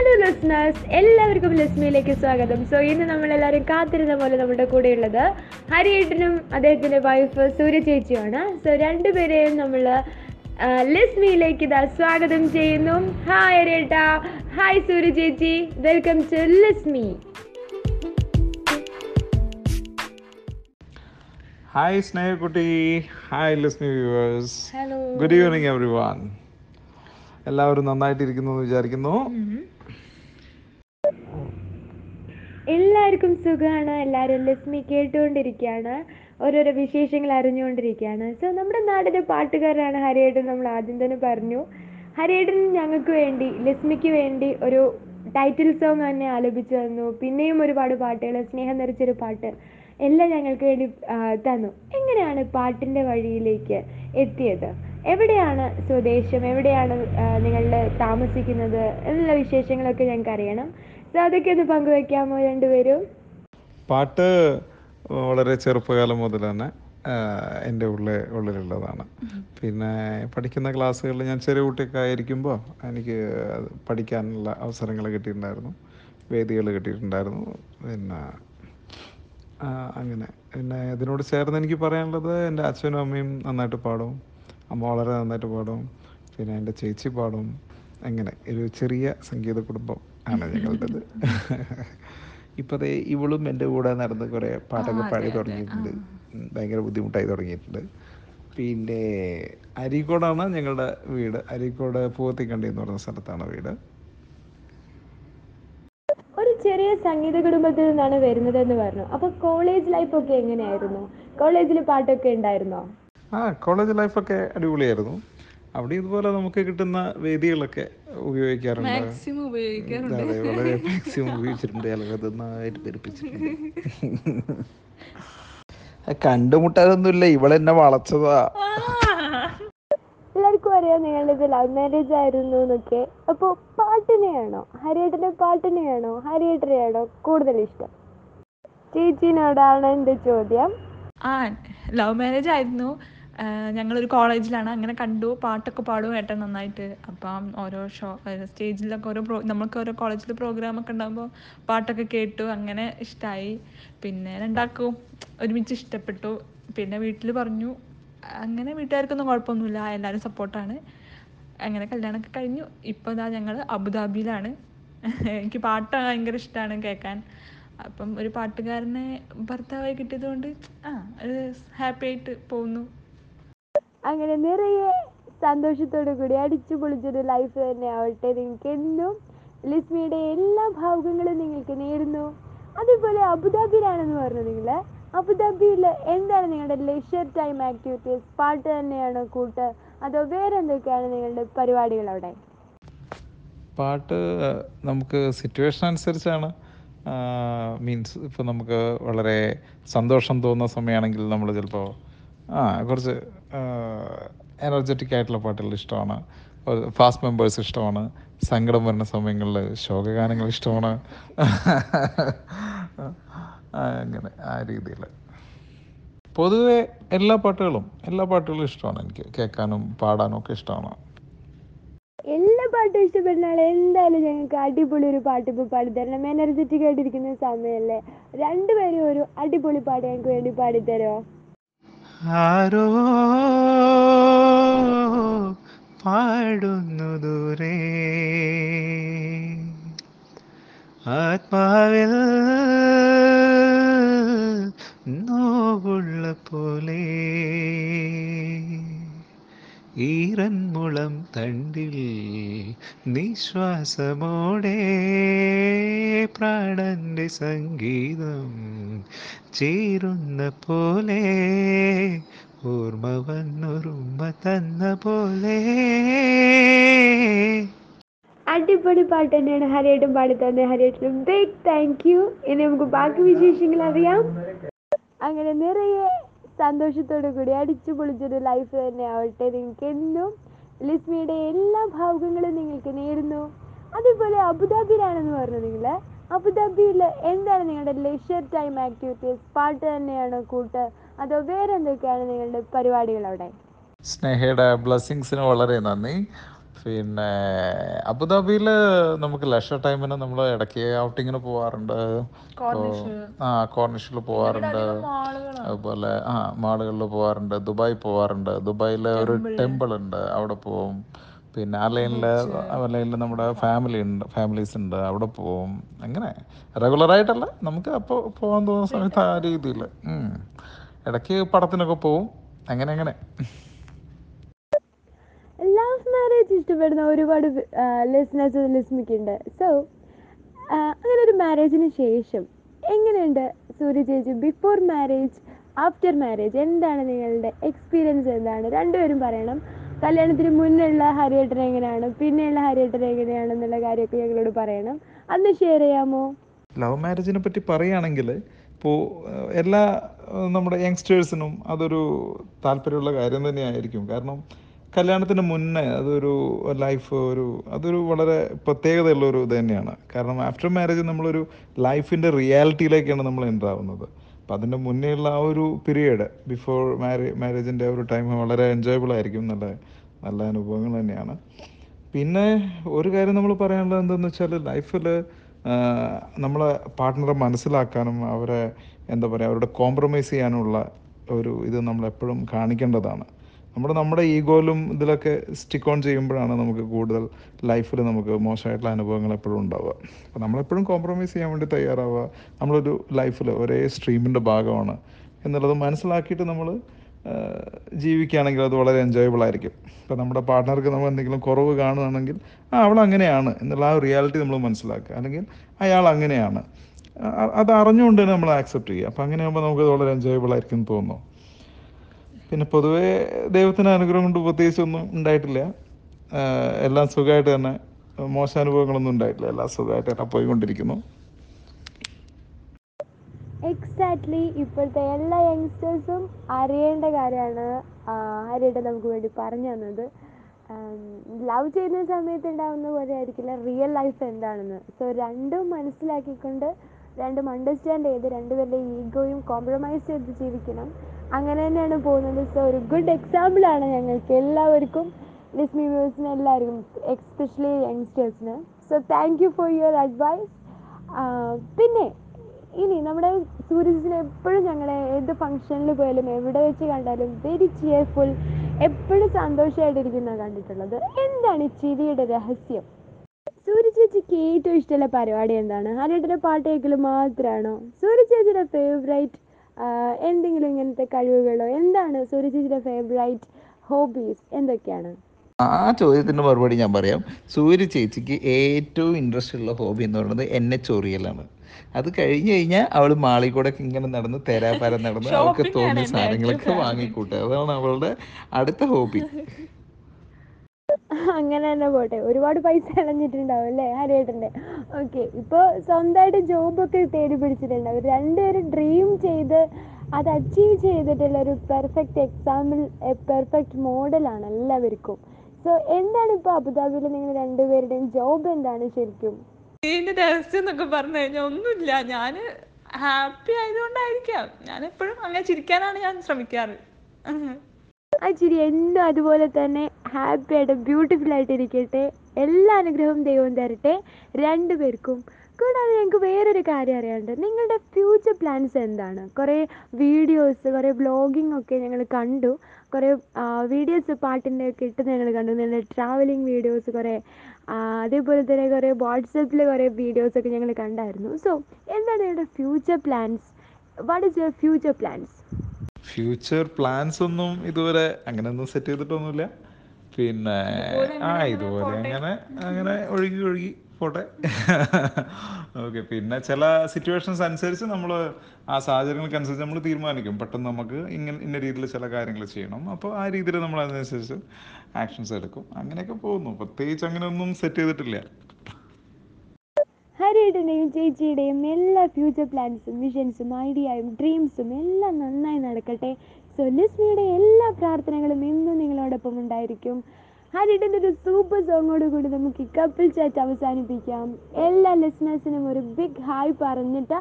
Hello listeners എല്ലാവർക്കും ലക്ഷ്മിയിലേക്ക് സ്വാഗതം. So ഇന്ന് നമ്മളെല്ലാവരും കാത്തിരുന്ന പോലെ നമ്മുടെ കൂടെയുള്ളത് ഹരിയേട്ടനും അദ്ദേഹത്തിന്റെ വൈഫ് സൂര്യ ചേച്ചിയുമാണ്. സോ രണ്ടുപേരെയും നമ്മൾ ലക്ഷ്മിയിലേക്ക് ഇതാ സ്വാഗതം ചെയ്യുന്നു. ഹായ് ഹരിയേട്ട. ഹായ് സൂര്യ ചേച്ചി. Welcome to Lakshmi. Hi സ്നേഹക്കുട്ടി. Hi Lakshmi viewers hello good evening everyone എല്ലാവരും നന്നായിട്ടിരിക്കുന്നു എന്ന് വിചാരിക്കുന്നു. എല്ലാവർക്കും സുഖമാണ് എല്ലാവരും ലക്ഷ്മി കേട്ടുകൊണ്ടിരിക്കുകയാണ്. ഓരോരോ വിശേഷങ്ങൾ അറിഞ്ഞുകൊണ്ടിരിക്കുകയാണ്. സോ നമ്മുടെ നാടിന്റെ പാട്ടുകാരാണ് ഹരിയേട്ടൻ നമ്മൾ ആദ്യം തന്നെ പറഞ്ഞു. ഹരിയേട്ടൻ ഞങ്ങൾക്ക് വേണ്ടി ലക്ഷ്മിക്ക് വേണ്ടി ഒരു ടൈറ്റിൽ സോങ് തന്നെ ആലപിച്ചു തന്നു. പിന്നെയും ഒരുപാട് പാട്ടുകൾ സ്നേഹം നിറച്ചൊരു പാട്ട് എല്ലാം ഞങ്ങൾക്ക് വേണ്ടി തന്നു. എങ്ങനെയാണ് പാട്ടിന്റെ വഴിയിലേക്ക് എത്തിയത്? എവിടെയാണ് സ്വദേശം? എവിടെയാണ് നിങ്ങളുടെ താമസിക്കുന്നത്? എന്നുള്ള വിശേഷങ്ങളൊക്കെ ഞങ്ങൾക്ക് അറിയണം അതൊക്കെ ഒന്ന് പങ്കുവെക്കാമോ രണ്ടുപേരും? പാട്ട് വളരെ ചെറുപ്പകാലം മുതൽ തന്നെ എന്റെ ഉള്ളിൽ ഉള്ളിലുള്ളതാണ്. പിന്നെ പഠിക്കുന്ന ക്ലാസ്സുകളിൽ ഞാൻ ചെറിയ കുട്ടിയൊക്കെ ആയിരിക്കുമ്പോൾ എനിക്ക് പഠിക്കാനുള്ള അവസരങ്ങൾ കിട്ടിയിട്ടുണ്ടായിരുന്നു. വേദികൾ കിട്ടിയിട്ടുണ്ടായിരുന്നു. പിന്നെ അങ്ങനെ. പിന്നെ ഇതിനോട് ചേർന്ന് എനിക്ക് പറയാനുള്ളത് എന്റെ അച്ഛനും അമ്മയും നന്നായിട്ട് പാടും. അമ്മ വളരെ നന്നായിട്ട് പാടും. പിന്നെ എന്റെ ചേച്ചി പാടും. അങ്ങനെ ഒരു ചെറിയ സംഗീത കുടുംബം ആണ് ഞങ്ങളുടേത്. ഇപ്പൊ ദേ ഇവളും എന്റെ കൂടെ നടന്ന് കുറേ പാട്ടൊക്കെ പാടി തുടങ്ങിയിട്ടുണ്ട്. ഭയങ്കര ബുദ്ധിമുട്ടായി തുടങ്ങിയിട്ടുണ്ട്. പിന്നെ അരീക്കോടാണ് ഞങ്ങളുടെ വീട്. അരീക്കോട് പൂവത്തിക്കണ്ടി എന്ന് പറഞ്ഞ സ്ഥലത്താണ് വീട്. ഒരു ചെറിയ സംഗീത കുടുംബത്തിൽ നിന്നാണ് വരുന്നതെന്ന് പറഞ്ഞു. അപ്പൊ കോളേജ് ലൈഫ് ഒക്കെ എങ്ങനെയായിരുന്നു? കോളേജിൽ പാട്ടൊക്കെ ഉണ്ടായിരുന്നോ? ആ കോളേജ് ലൈഫ് ഒക്കെ അടിപൊളിയായിരുന്നു. അവിടെ ഇതുപോലെ നമുക്ക് കിട്ടുന്ന വേദികളൊക്കെ ഉപയോഗിക്കാറുണ്ട്. മാക്സിമം ഉപയോഗിക്കാറുണ്ട്. അതെ വളരെ മാക്സിമം ഉപയോഗിച്ചിട്ടുണ്ട്. അല്ലെങ്കിൽ നന്നായിട്ട് പെരുപ്പിച്ചിട്ടുണ്ട് കണ്ടുമുട്ടാനൊന്നുമില്ല. ഇവളെന്നെ വളച്ചതാ. എല്ലാവർക്കും അറിയാം നിങ്ങളുടെ ലവ് മാരേജ് ആയിരുന്നു എന്നൊക്കെ. അപ്പൊ പാട്ടിനെയാണോ? ഹരിയേട്ടന്റെ പാട്ടിനെയാണോ? ഹരിയേട്ടനെയാണോ കൂടുതൽ ഇഷ്ടം? ചേച്ചിനോടാണ് എന്റെ ചോദ്യം. ആ ലവ് മാരേജ് ആയിരുന്നു. ഞങ്ങളൊരു കോളേജിലാണ്. അങ്ങനെ കണ്ടു പാട്ടൊക്കെ പാടും ഏട്ടൻ നന്നായിട്ട്. അപ്പം ഓരോ ഷോ സ്റ്റേജിലൊക്കെ ഓരോ പ്രോ നമുക്ക് ഓരോ കോളേജിൽ പ്രോഗ്രാമൊക്കെ ഉണ്ടാകുമ്പോൾ പാട്ടൊക്കെ കേട്ടു അങ്ങനെ ഇഷ്ടമായി പിന്നെ രണ്ടാക്കും ഒരുമിച്ച് ഇഷ്ടപ്പെട്ടു. പിന്നെ വീട്ടിൽ പറഞ്ഞു അങ്ങനെ വീട്ടുകാർക്കൊന്നും കുഴപ്പമൊന്നുമില്ല എല്ലാവരും സപ്പോർട്ടാണ്. അങ്ങനെ കല്യാണമൊക്കെ കഴിഞ്ഞു. ഇപ്പോൾ ഇതാ ഞങ്ങൾ അബുദാബിയിലാണ്. എനിക്ക് പാട്ട് ഭയങ്കര ഇഷ്ടമാണ് കേൾക്കാൻ. അപ്പം ഒരു പാട്ടുകാരനെ ഭർത്താവായി കിട്ടിയത് കൊണ്ട് ആ ഒരു ഹാപ്പി ആയിട്ട് പോകുന്നു അങ്ങനെ നിറയെ സന്തോഷത്തോടു കൂടി അടിച്ചു പൊളിച്ചൊരു ലൈഫ് തന്നെ ആവട്ടെ നിങ്ങൾക്ക് എന്നും ലിസ്മിയുടെ എല്ലാ ഭാവുകങ്ങളും നിങ്ങൾക്ക് നേരുന്നു. അതേപോലെ അബുദാബിയിലാണെന്ന് പറഞ്ഞു നിങ്ങൾ അബുദാബിയിൽ എന്താണ് നിങ്ങളുടെ ലെഷർ ടൈം ആക്ടിവിറ്റീസ് പാട്ട് തന്നെയാണോ കൂട്ട്? അതോ വേറെ എന്തൊക്കെയാണ് നിങ്ങളുടെ പരിപാടികൾ അവിടെ? പാട്ട് നമുക്ക് സിറ്റുവേഷൻ അനുസരിച്ചാണ്. മീൻസ് ഇപ്പോൾ നമുക്ക് വളരെ സന്തോഷം തോന്നുന്ന സമയമാണെങ്കിൽ നമ്മൾ ചിലപ്പോൾ ആ കുറച്ച് എനർജറ്റിക് ആയിട്ടുള്ള പാട്ടുകൾ ഇഷ്ടമാണ്. ഫാസ്റ്റ് മെമ്പേഴ്സ് ഇഷ്ടമാണ്. സങ്കടം വരുന്ന സമയങ്ങളിൽ ശോകഗാനങ്ങൾ ഇഷ്ടമാണ്. അങ്ങനെ ആ രീതിയിൽ പൊതുവെ എല്ലാ പാട്ടുകളും എല്ലാ പാട്ടുകളും ഇഷ്ടമാണ് എനിക്ക്. കേൾക്കാനും പാടാനും ഒക്കെ ഇഷ്ടമാണ്. എല്ലാ പാട്ടും ഇഷ്ടപ്പെടുന്ന ആളെ എന്തായാലും ഞങ്ങൾക്ക് അടിപൊളി ഒരു പാട്ട് ഇപ്പോൾ പാടിത്തരണം എനർജറ്റിക് ആയിട്ടിരിക്കുന്ന സമയമല്ലേ രണ്ടുപേരും ഒരു അടിപൊളി പാട്ട് ഞങ്ങൾക്ക് വേണ്ടി പാടിത്തരുമോ ആരോ പാടുന്നു ദൂരെ. ആത്മാവിൽ നോവുള്ള പോലെ ഈറൻമുളം തണ്ടിൽ നിശ്വാസമോടെ പ്രാണന്റെ സംഗീതം ചേരുന്ന പോലെ ഓർമ്മ വന്നൊരുമ്മ തന്ന പോലെ അടിപൊളി പാട്ട് തന്നെയാണ് ഹരിയേട്ടൻ പാടി തന്നെ ഹരിയേട്ടനും ബിഗ് താങ്ക് യു ഇനി നമുക്ക് ബാക്കി വിശേഷങ്ങൾ അറിയാം. അങ്ങനെ നിറയെ സന്തോഷത്തോടു കൂടി അടിച്ചു പൊളിച്ചൊരു ലൈഫ് തന്നെ ആവട്ടെ നിങ്ങൾക്ക് എന്നും ലിസ്മിയുടെ എല്ലാ ഭാവുകങ്ങളും നിങ്ങൾക്ക് നേരുന്നു. അതേപോലെ അബുദാബിയിലാണെന്ന് പറഞ്ഞു നിങ്ങൾ അബുദാബിയിൽ എന്താണ് നിങ്ങളുടെ ലെഷർ ടൈം ആക്ടിവിറ്റീസ് പാട്ട് തന്നെയാണ് കൂട്ട്? അതോ വേറെ എന്തൊക്കെയാണ് നിങ്ങളുടെ പരിപാടികൾ അവിടെ? സ്നേഹയുടെ ബ്ലെസ്സിങ്സിന് വളരെ നന്ദി. പിന്നെ അബുദാബിയിൽ നമുക്ക് ലഷർ ടൈമിന് നമ്മൾ ഇടയ്ക്ക് ഔട്ടിങ്ങിന് പോവാറുണ്ട്. കോർണിഷ്. ആ കോർണിഷിൽ പോവാറുണ്ട്. അതുപോലെ ആ മാളുകളിൽ പോവാറുണ്ട്. ദുബായ് പോവാറുണ്ട്. ദുബായിൽ ഒരു ടെമ്പിൾ ഉണ്ട്. അവിടെ പോവും. പിന്നെ അലൈനിൽ അലൈനിൽ നമ്മുടെ ഫാമിലി ഉണ്ട് ഫാമിലീസ് ഉണ്ട് അവിടെ പോവും. അങ്ങനെ റെഗുലറായിട്ടല്ല നമുക്ക് അപ്പോൾ പോകാൻ തോന്നുന്ന സമയത്ത് ആ രീതിയിൽ ഇടയ്ക്ക് പടത്തിനൊക്കെ പോവും. അങ്ങനെ അങ്ങനെ. ലവ് മാരേജ് ഇഷ്ടപ്പെടുന്ന ഒരുപാട് ലിസ്നേഴ്സ് ലിസ്മിക്കുണ്ട് സോ അങ്ങനെ ഒരു മാരേജിന് ശേഷം എങ്ങനെയുണ്ട് സൂര്യ ചേച്ചി? ബിഫോർ മാരേജ് ആഫ്റ്റർ മാരേജ് എന്താണ് നിങ്ങളുടെ എക്സ്പീരിയൻസ് എന്താണ്? രണ്ടുപേരും പറയണം. കല്യാണത്തിന് മുന്നുള്ള ഹരിയേട്ടൻ എങ്ങനെയാണ്? പിന്നെയുള്ള ഹരിയേട്ടൻ എങ്ങനെയാണെന്നുള്ള കാര്യമൊക്കെ ഞങ്ങളോട് പറയണം. അന്ന് ഷെയർ ചെയ്യാമോ? ലവ് മാരേജിനെ പറ്റി പറയുകയാണെങ്കിൽ ഇപ്പോൾ എല്ലാ നമ്മുടെ യങ്സ്റ്റേഴ്സിനും അതൊരു താല്പര്യമുള്ള കാര്യം തന്നെയായിരിക്കും. കാരണം കല്യാണത്തിന് മുന്നേ അതൊരു ലൈഫ് ഒരു അതൊരു വളരെ പ്രത്യേകതയുള്ള ഒരു ഇത് തന്നെയാണ്. കാരണം ആഫ്റ്റർ മാരേജ് നമ്മളൊരു ലൈഫിന്റെ റിയാലിറ്റിയിലേക്കാണ് നമ്മൾ എന്റർ ആവുന്നത്. അപ്പം അതിന്റെ മുന്നേയുള്ള ആ ഒരു പീരീഡ് ബിഫോർ മാരേജ് മാരേജിന്റെ ഒരു ടൈം വളരെ എൻജോയബിൾ ആയിരിക്കും. നല്ല നല്ല അനുഭവങ്ങൾ തന്നെയാണ്. പിന്നെ ഒരു കാര്യം നമ്മൾ പറയാനുള്ളത് എന്താണെന്ന് വെച്ചാൽ ലൈഫിൽ നമ്മളെ പാർട്ട്ണറെ മനസ്സിലാക്കാനും അവരെ എന്താ പറയുക അവരുടെ കോംപ്രമൈസ് ചെയ്യാനുള്ള ഒരു ഇത് നമ്മൾ എപ്പോഴും കാണിക്കേണ്ടതാണ്. നമ്മുടെ നമ്മുടെ ഈഗോയിലും ഇതിലൊക്കെ സ്റ്റിക്ക് ഓൺ ചെയ്യുമ്പോഴാണ് നമുക്ക് കൂടുതൽ ലൈഫിൽ നമുക്ക് മോശമായിട്ടുള്ള അനുഭവങ്ങൾ എപ്പോഴും ഉണ്ടാവുക. അപ്പോൾ നമ്മളെപ്പോഴും കോംപ്രമൈസ് ചെയ്യാൻ വേണ്ടി തയ്യാറാവുക. നമ്മളൊരു ലൈഫിൽ ഒരേ സ്ട്രീമിന്റെ ഭാഗമാണ് എന്നുള്ളത് മനസ്സിലാക്കിയിട്ട് നമ്മൾ ജീവിക്കുകയാണെങ്കിൽ അത് വളരെ എൻജോയബിൾ ആയിരിക്കും. ഇപ്പം നമ്മുടെ പാർട്ട്ണർക്ക് നമ്മൾ എന്തെങ്കിലും കുറവ് കാണുകയാണെങ്കിൽ ആ അവൾ അങ്ങനെയാണ് എന്നുള്ള ആ റിയാലിറ്റി നമ്മൾ മനസ്സിലാക്കുക. അല്ലെങ്കിൽ അയാൾ അങ്ങനെയാണ്. അത് അറിഞ്ഞുകൊണ്ട് തന്നെ നമ്മൾ ആക്സെപ്റ്റ് ചെയ്യുക. അപ്പോൾ അങ്ങനെയാകുമ്പോൾ നമുക്ക് അത് വളരെ എൻജോയബിൾ ആയിരിക്കും തോന്നുന്നു. പിന്നെ പൊതുവേ ദൈവത്തിന്റെ അനുഗ്രഹം കൊണ്ട് പ്രത്യേകിച്ച് ഒന്നും ഉണ്ടായിട്ടില്ല എല്ലാം സുഖമായിട്ട് തന്നെ. മോശാനുഭവങ്ങളൊന്നും ഉണ്ടായിട്ടില്ല. എല്ലാം സുഖമായിട്ട് തന്നെ പോയിക്കൊണ്ടിരിക്കുന്നു. എക്സാക്ട്ലി ഇപ്പോഴത്തെ എല്ലാ യങ്സ്റ്റേഴ്സും അറിയേണ്ട കാര്യമാണ് ഹരിയേട്ടൻ നമുക്ക് വേണ്ടി പറഞ്ഞു തന്നത്. ലവ് ചെയ്യുന്ന സമയത്ത് ഉണ്ടാവുന്ന പോലെ ആയിരിക്കില്ല. റിയൽ ലൈഫ് എന്താണെന്ന്. സോ രണ്ടും മനസ്സിലാക്കിക്കൊണ്ട് രണ്ടും അണ്ടർസ്റ്റാൻഡ് ചെയ്ത് രണ്ടുപേരുടെ ഈഗോയും കോംപ്രമൈസ് ചെയ്ത് ജീവിക്കണം. അങ്ങനെ തന്നെയാണ് പോകുന്നത്. സോ ഒരു ഗുഡ് എക്സാമ്പിൾ ആണ് ഞങ്ങൾക്ക്. എല്ലാവർക്കും ലിസ്മി വ്യൂസിന് എല്ലാവർക്കും especially യങ്സ്റ്റേഴ്സിന് so thank you for your advice പിന്നെ ഇനി നമ്മുടെ സൂര്യജിനെ എപ്പോഴും ഞങ്ങളെ ഏത് ഫംഗ്ഷനിൽ പോയാലും എവിടെ വെച്ച് കണ്ടാലും വെരി ചിയർഫുൾ എപ്പോഴും സന്തോഷമായിട്ടിരിക്കുന്ന കണ്ടിട്ടുള്ളത് എന്താണ് ചിരിയുടെ രഹസ്യം? സൂര്യ ചേച്ചിക്ക് ഏറ്റവും ഇഷ്ടമുള്ള പരിപാടി എന്താണ്? ഹരിയുടെ പാട്ട് കേൾക്കൽ മാത്രമാണോ സൂര്യ ചേച്ചിയുടെ ഫേവറേറ്റ് എന്തെങ്കിലും ഇങ്ങനത്തെ കഴിവുകളോ? എന്താണ് സൂര്യ ചേച്ചിയുടെ ഫേവറേറ്റ് ഹോബീസ് എന്തൊക്കെയാണ്? ആ ചോദ്യത്തിന് മറുപടി ഞാൻ പറയാം. സൂര്യ ചേച്ചിക്ക് ഏറ്റവും ഇൻട്രസ്റ്റ് ഉള്ള ഹോബി എന്ന് പറയുന്നത് എന്നെ ചൊറിയലാണ്. അത് കഴിഞ്ഞു കഴിഞ്ഞാൽ അവൾ മാളിൽ കൂടെ ഇങ്ങനെ നടന്ന് തേരാപാരം നടന്ന് അവൾക്ക് തോന്നിയ സാധനങ്ങളൊക്കെ വാങ്ങിക്കൂട്ടുക അതാണ് അവളുടെ അടുത്ത ഹോബി അങ്ങനെ തന്നെ പോട്ടെ. ഒരുപാട് പൈസ ഇളഞ്ഞിട്ടുണ്ടാവും അല്ലേ ഹരിയേട്ടന്റെ? ഓക്കെ ഇപ്പോൾ സ്വന്തമായിട്ട് ജോബൊക്കെ തേടി പിടിച്ചിട്ടുണ്ടാവും രണ്ടുപേരും ഡ്രീം ചെയ്ത് അത് അച്ചീവ് ചെയ്തിട്ടുള്ള ഒരു പെർഫെക്റ്റ് എക്സാമ്പിൾ പെർഫെക്റ്റ് മോഡലാണ് എല്ലാവർക്കും. സോ എന്താണ് ഇപ്പോൾ അബുദാബിയിൽ നിങ്ങൾ രണ്ടുപേരുടെയും ജോബ് എന്താണ് ശരിക്കും? എന്നൊക്കെ പറഞ്ഞു കഴിഞ്ഞാൽ ഒന്നുമില്ല. ഞാൻ ഹാപ്പി ആയതുകൊണ്ടായിരിക്കാം. ഞാൻ എപ്പോഴും അങ്ങനെ ചിരിക്കാനാണ് ഞാൻ ശ്രമിക്കാറ്. ആ ചിരി എന്നും അതുപോലെ തന്നെ ഹാപ്പി ആയിട്ട് ബ്യൂട്ടിഫുൾ ആയിട്ട് ഇരിക്കട്ടെ. എല്ലാ അനുഗ്രഹവും ദൈവം തരട്ടെ. രണ്ടുപേർക്കും കൂടാതെ ഞങ്ങൾക്ക് വേറൊരു കാര്യം അറിയാനുണ്ട്. നിങ്ങളുടെ ഫ്യൂച്ചർ പ്ലാൻസ് എന്താണ്? കുറേ വീഡിയോസ് കുറേ വ്ളോഗിംഗ് ഒക്കെ ഞങ്ങൾ കണ്ടു. കുറേ വീഡിയോസ് പാട്ടിന്റെ ഒക്കെ ഇട്ട് ഞങ്ങൾ കണ്ടു. നിങ്ങളുടെ ട്രാവലിംഗ് വീഡിയോസ് കുറേ അതേപോലെ തന്നെ കുറേ വാട്സപ്പിൽ കുറേ വീഡിയോസ് ഒക്കെ ഞങ്ങൾ കണ്ടായിരുന്നു. സോ എന്താണ് നിങ്ങളുടെ future plans what is your future plans future plans ഒന്നും ഇതുവരെ അങ്ങനെ ഒന്നും സെറ്റ് ചെയ്തിട്ടൊന്നുമില്ല. പിന്നെ ആ ഇതുപോലെ അങ്ങനെ അങ്ങനെ ഒഴുകി ഒഴുകി പോട്ടെ. ഓക്കെ പിന്നെ ചില സിറ്റുവേഷൻസ് അനുസരിച്ച് നമ്മൾ ആ സാഹചര്യങ്ങൾക്ക് അനുസരിച്ച് നമ്മൾ തീരുമാനിക്കും. പെട്ടെന്ന് നമുക്ക് ഇങ്ങനെ ഇന്ന രീതിയിൽ ചില കാര്യങ്ങൾ ചെയ്യണം. അപ്പോൾ ആ രീതിയിൽ നമ്മൾ അതിനനുസരിച്ച് ആക്ഷൻസ് എടുക്കും. അങ്ങനെയൊക്കെ പോകുന്നു. പ്രത്യേകിച്ച് അങ്ങനെ ഒന്നും സെറ്റ് ചെയ്തിട്ടില്ല. ഹരിയേട്ടന്റെയും ചേച്ചിയുടെയും എല്ലാ ഫ്യൂച്ചർ പ്ലാൻസും വിഷൻസും ഐഡിയയും ഡ്രീംസും എല്ലാം നന്നായി നടക്കട്ടെ. സോ ലിസ്മിയുടെ എല്ലാ പ്രാർത്ഥനകളും എന്നും നിങ്ങളോടൊപ്പം ഉണ്ടായിരിക്കും. ഹരിയേട്ടന്റെ ഒരു സൂപ്പർ സോങ്ങോട് കൂടി നമുക്ക് ഈ കപ്പിൾ ചാറ്റ് അവസാനിപ്പിക്കാം. എല്ലാ ലിസ്ണേഴ്സിനും ഒരു ബിഗ് ഹായ് പറഞ്ഞിട്ട്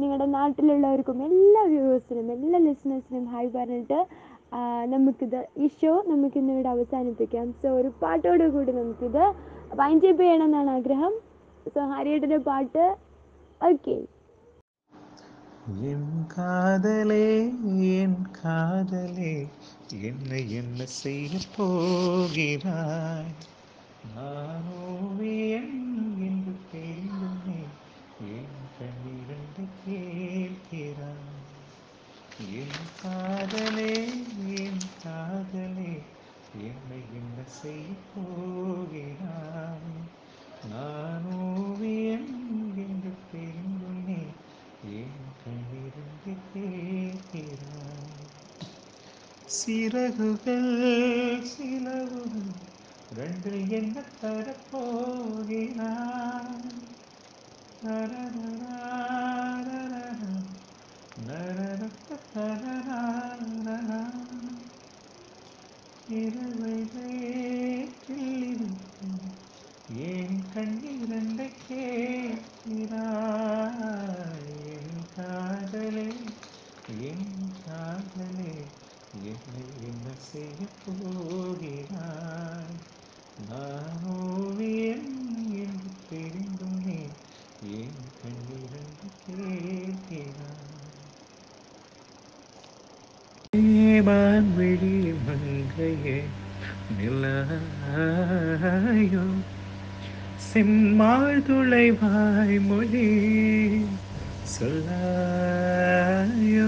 നിങ്ങളുടെ നാട്ടിലുള്ളവർക്കും എല്ലാ വ്യൂവേഴ്സിനും എല്ലാ ലിസ്ണേഴ്സിനും ഹായ് പറഞ്ഞിട്ട് നമുക്കിത് ഈ ഷോ നമുക്കിന്നിവിടെ അവസാനിപ്പിക്കാം. സോ ഒരു പാട്ടോട് കൂടി നമുക്കിത് വൈൻഡപ്പ് ചെയ്യണമെന്നാണ് ആഗ്രഹം. ஸோ ஹரியட்டோட பாட்டு ஓகே என் காதலே என் காதலே என்ன என்ன செய்ய போகிறாய் நான் ஓவியம் என்று தெரிந்தே என் கண்ணிரண்டு கேட்கிறாய் என் காதலே என் காதலே என்னை என்ன செய்ய போகிறாய் சிறகுகள் சிலவும் ரெண்டு என்ன தரப்போகிறான் தர வான்வெளி மங்கையே நிலாயோ செம்மாள் துளைவாய் மொழி சொல்லாயோ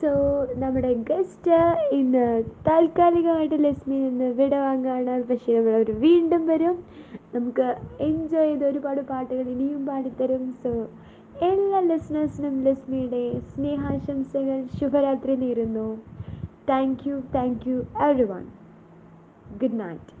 സോ നമ്മുടെ ഗസ്റ്റ് ഇന്ന് താൽക്കാലികമായിട്ട് ലക്ഷ്മിയിൽ നിന്ന് വിട വാങ്ങാണ് പക്ഷേ നമ്മൾ അവർ വീണ്ടും വരും നമുക്ക് എൻജോയ് ചെയ്ത് ഒരുപാട് പാട്ടുകൾ ഇനിയും പാടിത്തരും സോ എല്ലാ ലിസ്ണേഴ്സിനും ലിസ്മിയുടെ സ്നേഹാശംസകൾ. ശുഭരാത്രി നേരുന്നു. Thank you thank you everyone good night